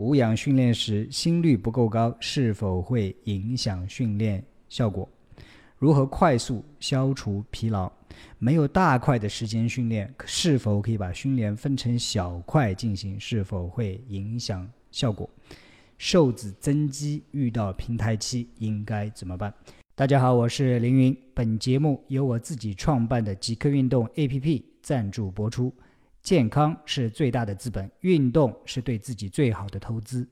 无氧训练时心率不够高，是否会影响训练效果？如何快速消除疲劳？没有大块的时间训练，是否可以把训练分成小块进行？是否会影响效果？瘦子增肌遇到平台期应该怎么办？大家好，我是凌云。本节目由我自己创办的极客运动 APP 赞助播出。健康是最大的资本，运动是对自己最好的投资。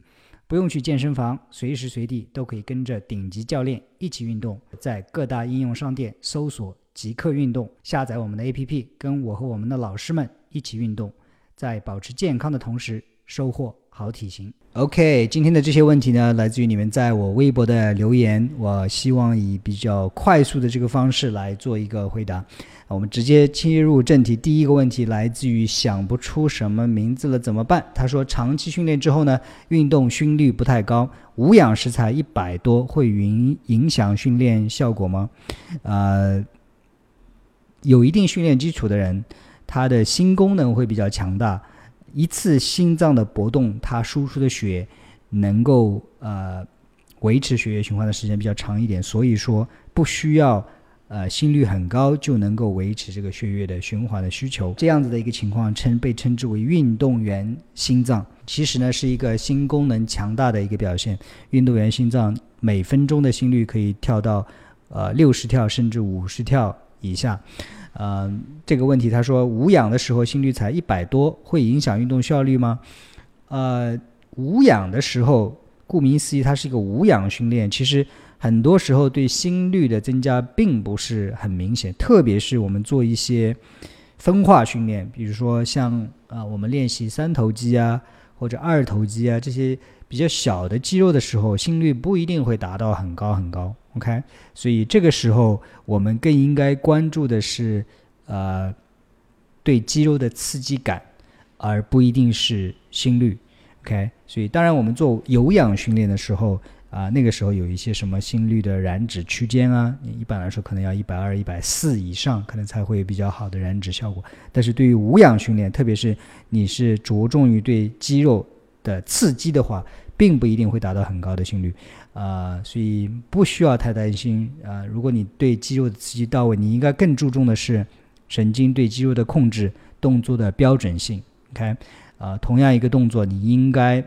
不用去健身房，随时随地都可以跟着顶级教练一起运动。在各大应用商店搜索“极客运动”，下载我们的 APP，跟我和我们的老师们一起运动，在保持健康的同时收获好体型。OK，今天的这些问题呢，来自于你们在我微博的留言，我希望以比较快速的这个方式来做一个回答。我们直接切入正题，第一个问题来自于想不出什么名字了怎么办？他说长期训练之后呢，运动心率不太高，无氧时才一百多，会影影响训练效果吗？呃，有一定训练基础的人，他的心功能会比较强大，一次心脏的搏动，它输出的血能够呃维持血液循环的时间比较长一点，所以说不需要。呃，心率很高就能够维持这个血液的循环的需求，这样子的一个情况称被称之为运动员心脏。其实呢，是一个心功能强大的一个表现。运动员心脏每分钟的心率可以跳到呃六十跳甚至五十跳以下。嗯，这个问题他说无氧的时候心率才一百多，会影响运动效率吗？呃，无氧的时候，顾名思义，它是一个无氧训练，其实。很多时候对心率的增加并不是很明显，特别是我们做一些分化训练，比如说像啊我们练习三头肌啊或者二头肌啊这些比较小的肌肉的时候，心率不一定会达到很高很高。OK，所以这个时候我们更应该关注的是呃对肌肉的刺激感，而不一定是心率。OK，所以当然我们做有氧训练的时候。啊，那个时候有一些什么心率的燃脂区间啊，一般来说可能要一百二、一百四以上，可能才会比较好的燃脂效果。但是对于无氧训练，特别是你是着重于对肌肉的刺激的话，并不一定会达到很高的心率啊，所以不需要太担心啊。如果你对肌肉的刺激到位，你应该更注重的是神经对肌肉的控制、动作的标准性。OK，啊，同样一个动作，你应该。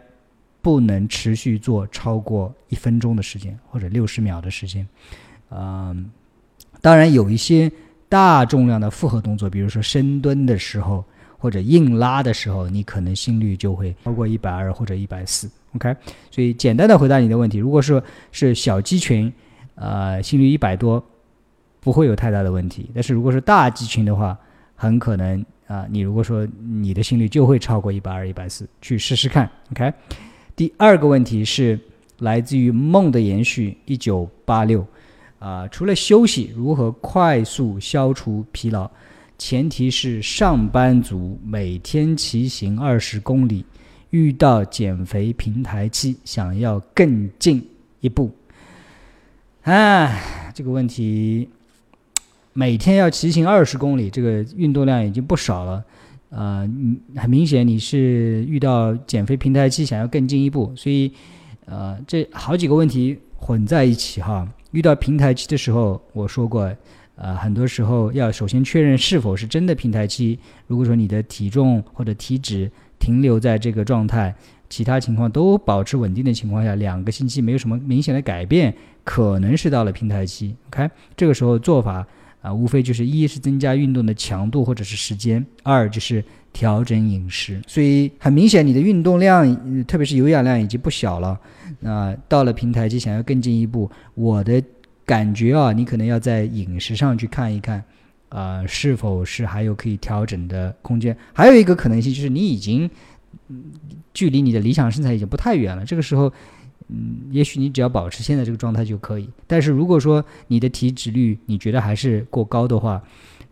不能持续做超过一分钟的时间，或者六十秒的时间。嗯，当然有一些大重量的复合动作，比如说深蹲的时候，或者硬拉的时候，你可能心率就会超过一百二或者一百四。OK，所以简单的回答你的问题，如果说是小肌群，呃，心率一百多，不会有太大的问题。但是如果是大肌群的话，很可能啊，你如果说你的心率就会超过一百二、一百四，去试试看。OK。第二个问题是来自于梦的延续，一九八六，啊，除了休息，如何快速消除疲劳？前提是上班族每天骑行二十公里，遇到减肥平台期，想要更进一步。哎，这个问题，每天要骑行二十公里，这个运动量已经不少了。呃，很明显你是遇到减肥平台期，想要更进一步，所以，呃，这好几个问题混在一起哈。遇到平台期的时候，我说过，呃，很多时候要首先确认是否是真的平台期。如果说你的体重或者体脂停留在这个状态，其他情况都保持稳定的情况下，两个星期没有什么明显的改变，可能是到了平台期。OK，这个时候做法。啊，无非就是一是增加运动的强度或者是时间，二就是调整饮食。所以很明显，你的运动量，特别是有氧量已经不小了。那到了平台期，想要更进一步，我的感觉啊，你可能要在饮食上去看一看，啊，是否是还有可以调整的空间。还有一个可能性就是你已经，距离你的理想身材已经不太远了。这个时候。嗯，也许你只要保持现在这个状态就可以。但是如果说你的体脂率你觉得还是过高的话，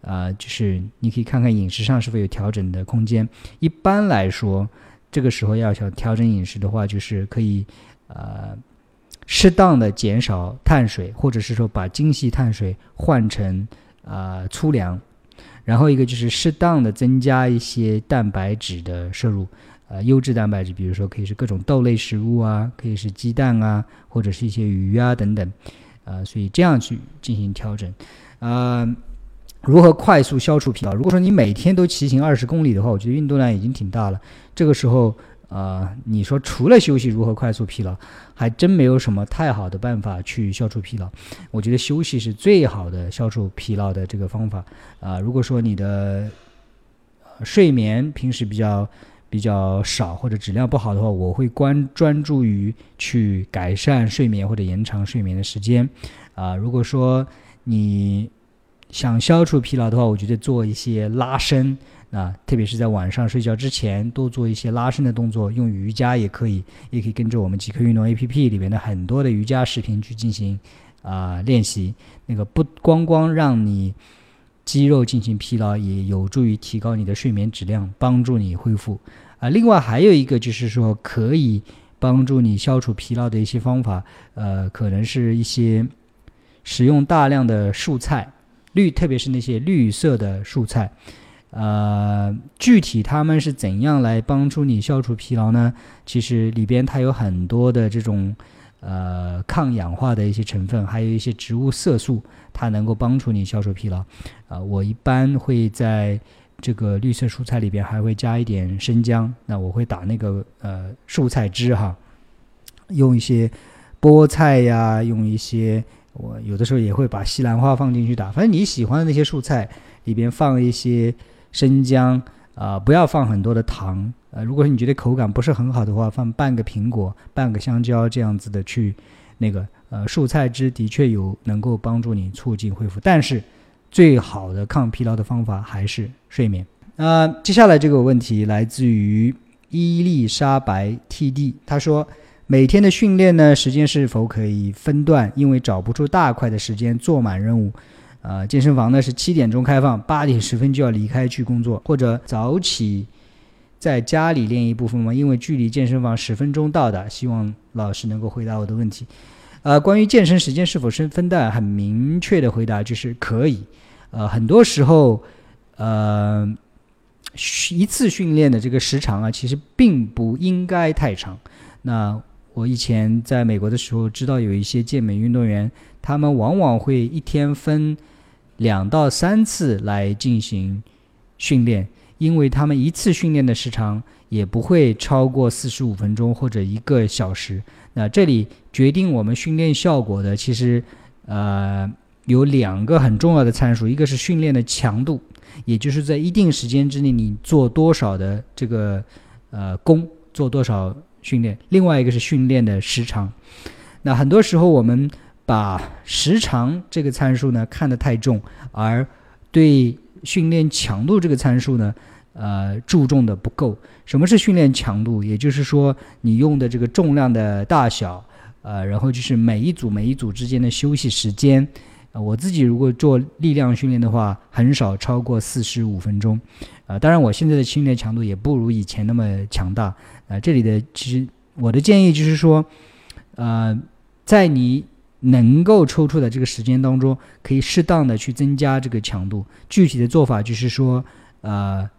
啊，就是你可以看看饮食上是否有调整的空间。一般来说，这个时候要想调整饮食的话，就是可以呃适当的减少碳水，或者是说把精细碳水换成啊粗粮。然后一个就是适当的增加一些蛋白质的摄入。呃优质蛋白质，比如说可以是各种豆类食物啊，可以是鸡蛋啊，或者是一些鱼啊等等，啊，所以这样去进行调整，啊，如何快速消除疲劳？如果说你每天都骑行二十公里的话，我觉得运动量已经挺大了，这个时候。啊，你说除了休息，如何快速疲劳？还真没有什么太好的办法去消除疲劳。我觉得休息是最好的消除疲劳的这个方法。啊，如果说你的睡眠平时比较比较少或者质量不好的话，我会关专注于去改善睡眠或者延长睡眠的时间。啊，如果说你想消除疲劳的话，我觉得做一些拉伸。啊，特别是在晚上睡觉之前，多做一些拉伸的动作，用瑜伽也可以，也可以跟着我们极客运动 A P P 里面的很多的瑜伽视频去进行啊练习。那个不光光让你肌肉进行疲劳，也有助于提高你的睡眠质量，帮助你恢复。啊，另外还有一个就是说，可以帮助你消除疲劳的一些方法，呃，可能是一些使用大量的蔬菜，绿，特别是那些绿色的蔬菜。呃，具体他们是怎样来帮助你消除疲劳呢？其实里边它有很多的这种呃抗氧化的一些成分，还有一些植物色素，它能够帮助你消除疲劳。啊，我一般会在这个绿色蔬菜里边还会加一点生姜，那我会打那个呃蔬菜汁哈，用一些菠菜呀，用一些我有的时候也会把西兰花放进去打，反正你喜欢的那些蔬菜里边放一些。生姜啊，不要放很多的糖。呃，如果你觉得口感不是很好的话，放半个苹果、半个香蕉这样子的去那个呃，蔬菜汁的确有能够帮助你促进恢复。但是最好的抗疲劳的方法还是睡眠。呃，接下来这个问题来自于伊丽莎白 T.D，他说每天的训练呢时间是否可以分段？因为找不出大块的时间做满任务。呃，健身房呢是七点钟开放，八点十分就要离开去工作，或者早起在家里练一部分吗？因为距离健身房十分钟到达，希望老师能够回答我的问题。呃，关于健身时间是否是分段，很明确的回答就是可以。呃，很多时候，呃，一次训练的这个时长啊，其实并不应该太长。那我以前在美国的时候，知道有一些健美运动员，他们往往会一天分。两到三次来进行训练，因为他们一次训练的时长也不会超过四十五分钟或者一个小时。那这里决定我们训练效果的，其实呃有两个很重要的参数，一个是训练的强度，也就是在一定时间之内你做多少的这个呃功，做多少训练；另外一个是训练的时长。那很多时候我们。把时长这个参数呢看得太重，而对训练强度这个参数呢，呃，注重的不够。什么是训练强度？也就是说，你用的这个重量的大小，呃，然后就是每一组每一组之间的休息时间。呃，我自己如果做力量训练的话，很少超过四十五分钟。呃，当然我现在的训练强度也不如以前那么强大。呃，这里的其实我的建议就是说，呃，在你能够抽出的这个时间当中，可以适当的去增加这个强度。具体的做法就是说，呃，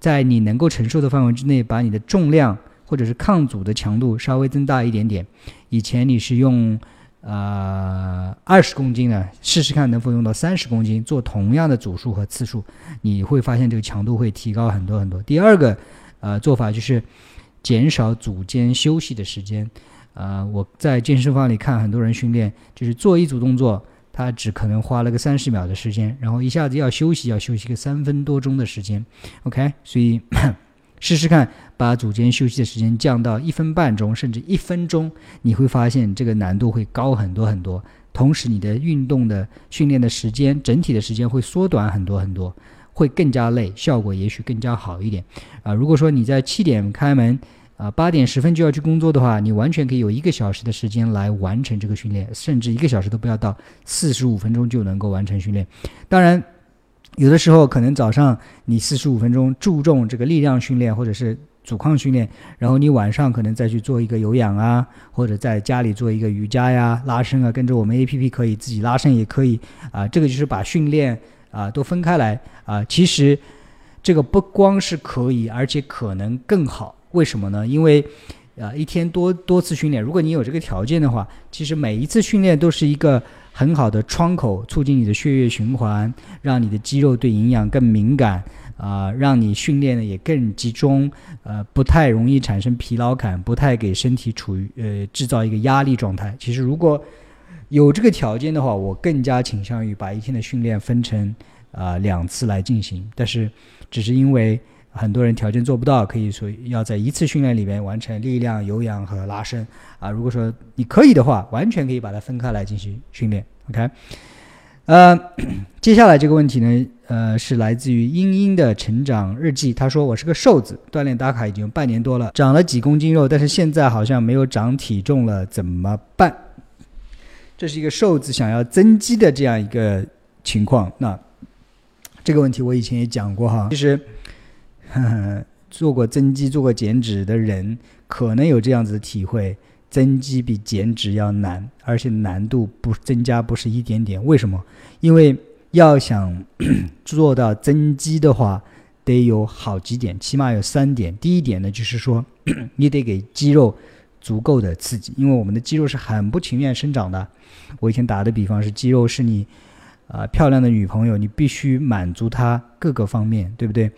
在你能够承受的范围之内，把你的重量或者是抗阻的强度稍微增大一点点。以前你是用呃二十公斤的，试试看能否用到三十公斤，做同样的组数和次数，你会发现这个强度会提高很多很多。第二个呃做法就是减少组间休息的时间。啊，我在健身房里看很多人训练，就是做一组动作，他只可能花了个三十秒的时间，然后一下子要休息，要休息个三分多钟的时间。OK，所以 试试看，把组间休息的时间降到一分半钟，甚至一分钟，你会发现这个难度会高很多很多。同时，你的运动的训练的时间，整体的时间会缩短很多很多，会更加累，效果也许更加好一点。啊，如果说你在七点开门。啊，八点十分就要去工作的话，你完全可以有一个小时的时间来完成这个训练，甚至一个小时都不要到，四十五分钟就能够完成训练。当然，有的时候可能早上你四十五分钟注重这个力量训练或者是阻抗训练，然后你晚上可能再去做一个有氧啊，或者在家里做一个瑜伽呀、拉伸啊，跟着我们 A P P 可以自己拉伸也可以啊。这个就是把训练啊都分开来啊。其实这个不光是可以，而且可能更好。为什么呢？因为啊，一天多多次训练，如果你有这个条件的话，其实每一次训练都是一个很好的窗口，促进你的血液循环，让你的肌肉对营养更敏感啊，让你训练的也更集中，呃，不太容易产生疲劳感，不太给身体处于呃制造一个压力状态。其实如果有这个条件的话，我更加倾向于把一天的训练分成啊两次来进行，但是只是因为。很多人条件做不到，可以说要在一次训练里面完成力量、有氧和拉伸啊。如果说你可以的话，完全可以把它分开来进行训练。OK，呃，接下来这个问题呢，呃，是来自于英英的成长日记。他说：“我是个瘦子，锻炼打卡已经半年多了，长了几公斤肉，但是现在好像没有长体重了，怎么办？”这是一个瘦子想要增肌的这样一个情况。那这个问题我以前也讲过哈，其实。做过增肌、做过减脂的人，可能有这样子的体会：增肌比减脂要难，而且难度不增加不是一点点。为什么？因为要想 做到增肌的话，得有好几点，起码有三点。第一点呢，就是说 你得给肌肉足够的刺激，因为我们的肌肉是很不情愿生长的。我以前打的比方是，肌肉是你啊漂亮的女朋友，你必须满足她各个方面，对不对？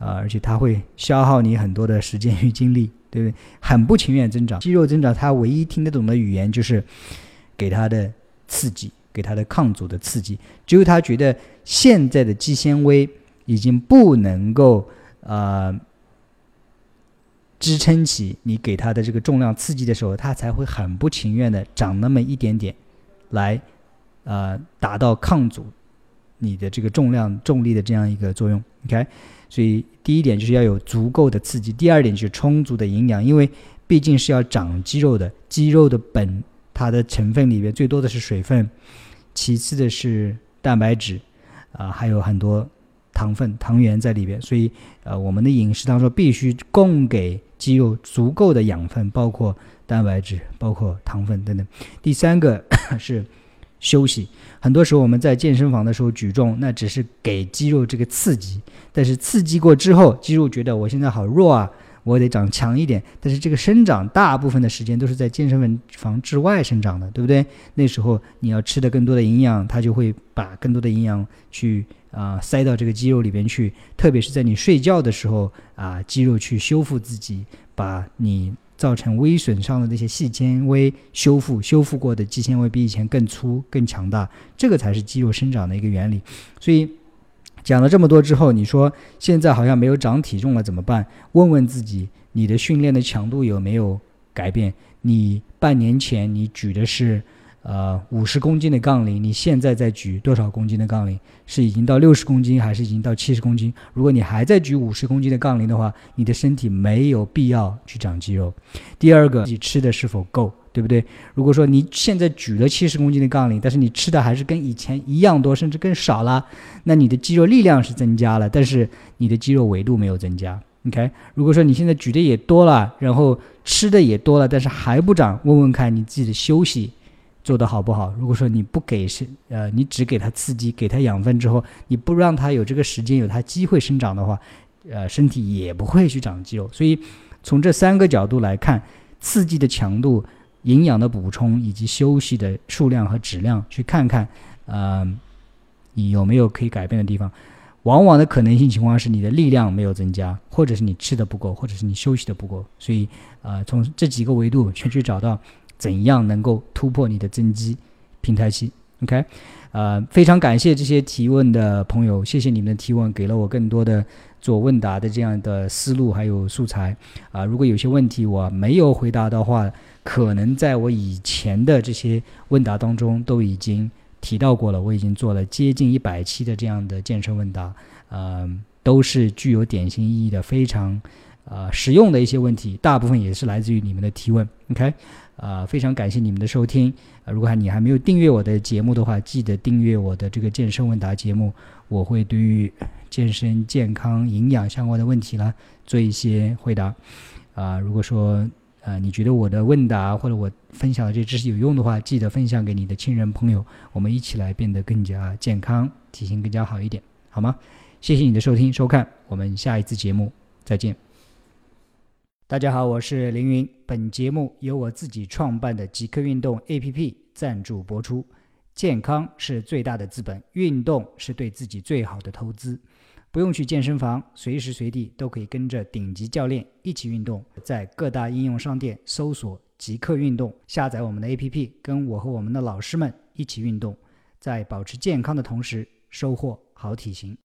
啊，而且它会消耗你很多的时间与精力，对不对？很不情愿增长，肌肉增长，它唯一听得懂的语言就是给它的刺激，给它的抗阻的刺激。只有他觉得现在的肌纤维已经不能够呃支撑起你给它的这个重量刺激的时候，它才会很不情愿的长那么一点点，来呃达到抗阻你的这个重量重力的这样一个作用。OK。所以第一点就是要有足够的刺激，第二点就是充足的营养，因为毕竟是要长肌肉的，肌肉的本它的成分里边最多的是水分，其次的是蛋白质，啊，还有很多糖分、糖原在里边，所以呃，我们的饮食当中必须供给肌肉足够的养分，包括蛋白质、包括糖分等等。第三个 是。休息，很多时候我们在健身房的时候举重，那只是给肌肉这个刺激，但是刺激过之后，肌肉觉得我现在好弱啊，我得长强一点。但是这个生长大部分的时间都是在健身房之外生长的，对不对？那时候你要吃的更多的营养，它就会把更多的营养去啊塞到这个肌肉里边去，特别是在你睡觉的时候啊，肌肉去修复自己，把你。造成微损伤的那些细纤维修复，修复过的肌纤维比以前更粗、更强大，这个才是肌肉生长的一个原理。所以讲了这么多之后，你说现在好像没有长体重了，怎么办？问问自己，你的训练的强度有没有改变？你半年前你举的是？呃，五十公斤的杠铃，你现在在举多少公斤的杠铃？是已经到六十公斤，还是已经到七十公斤？如果你还在举五十公斤的杠铃的话，你的身体没有必要去长肌肉。第二个，你吃的是否够，对不对？如果说你现在举了七十公斤的杠铃，但是你吃的还是跟以前一样多，甚至更少了，那你的肌肉力量是增加了，但是你的肌肉维度没有增加。OK，如果说你现在举的也多了，然后吃的也多了，但是还不长，问问看你自己的休息。做的好不好？如果说你不给是呃，你只给它刺激，给它养分之后，你不让它有这个时间，有它机会生长的话，呃，身体也不会去长肌肉。所以从这三个角度来看，刺激的强度、营养的补充以及休息的数量和质量，去看看，呃，你有没有可以改变的地方。往往的可能性情况是你的力量没有增加，或者是你吃的不够，或者是你休息的不够。所以呃，从这几个维度去去找到。怎样能够突破你的增肌平台期？OK，呃，非常感谢这些提问的朋友，谢谢你们的提问，给了我更多的做问答的这样的思路还有素材啊。如果有些问题我没有回答的话，可能在我以前的这些问答当中都已经提到过了。我已经做了接近一百期的这样的健身问答，嗯，都是具有典型意义的，非常呃实用的一些问题，大部分也是来自于你们的提问。OK。啊，非常感谢你们的收听啊！如果还你还没有订阅我的节目的话，记得订阅我的这个健身问答节目。我会对于健身、健康、营养相关的问题呢做一些回答。啊，如果说啊你觉得我的问答或者我分享的这些知识有用的话，记得分享给你的亲人朋友，我们一起来变得更加健康，体型更加好一点，好吗？谢谢你的收听收看，我们下一次节目再见。大家好，我是凌云。本节目由我自己创办的极客运动 APP 赞助播出。健康是最大的资本，运动是对自己最好的投资。不用去健身房，随时随地都可以跟着顶级教练一起运动。在各大应用商店搜索“极客运动”，下载我们的 APP，跟我和我们的老师们一起运动，在保持健康的同时，收获好体型。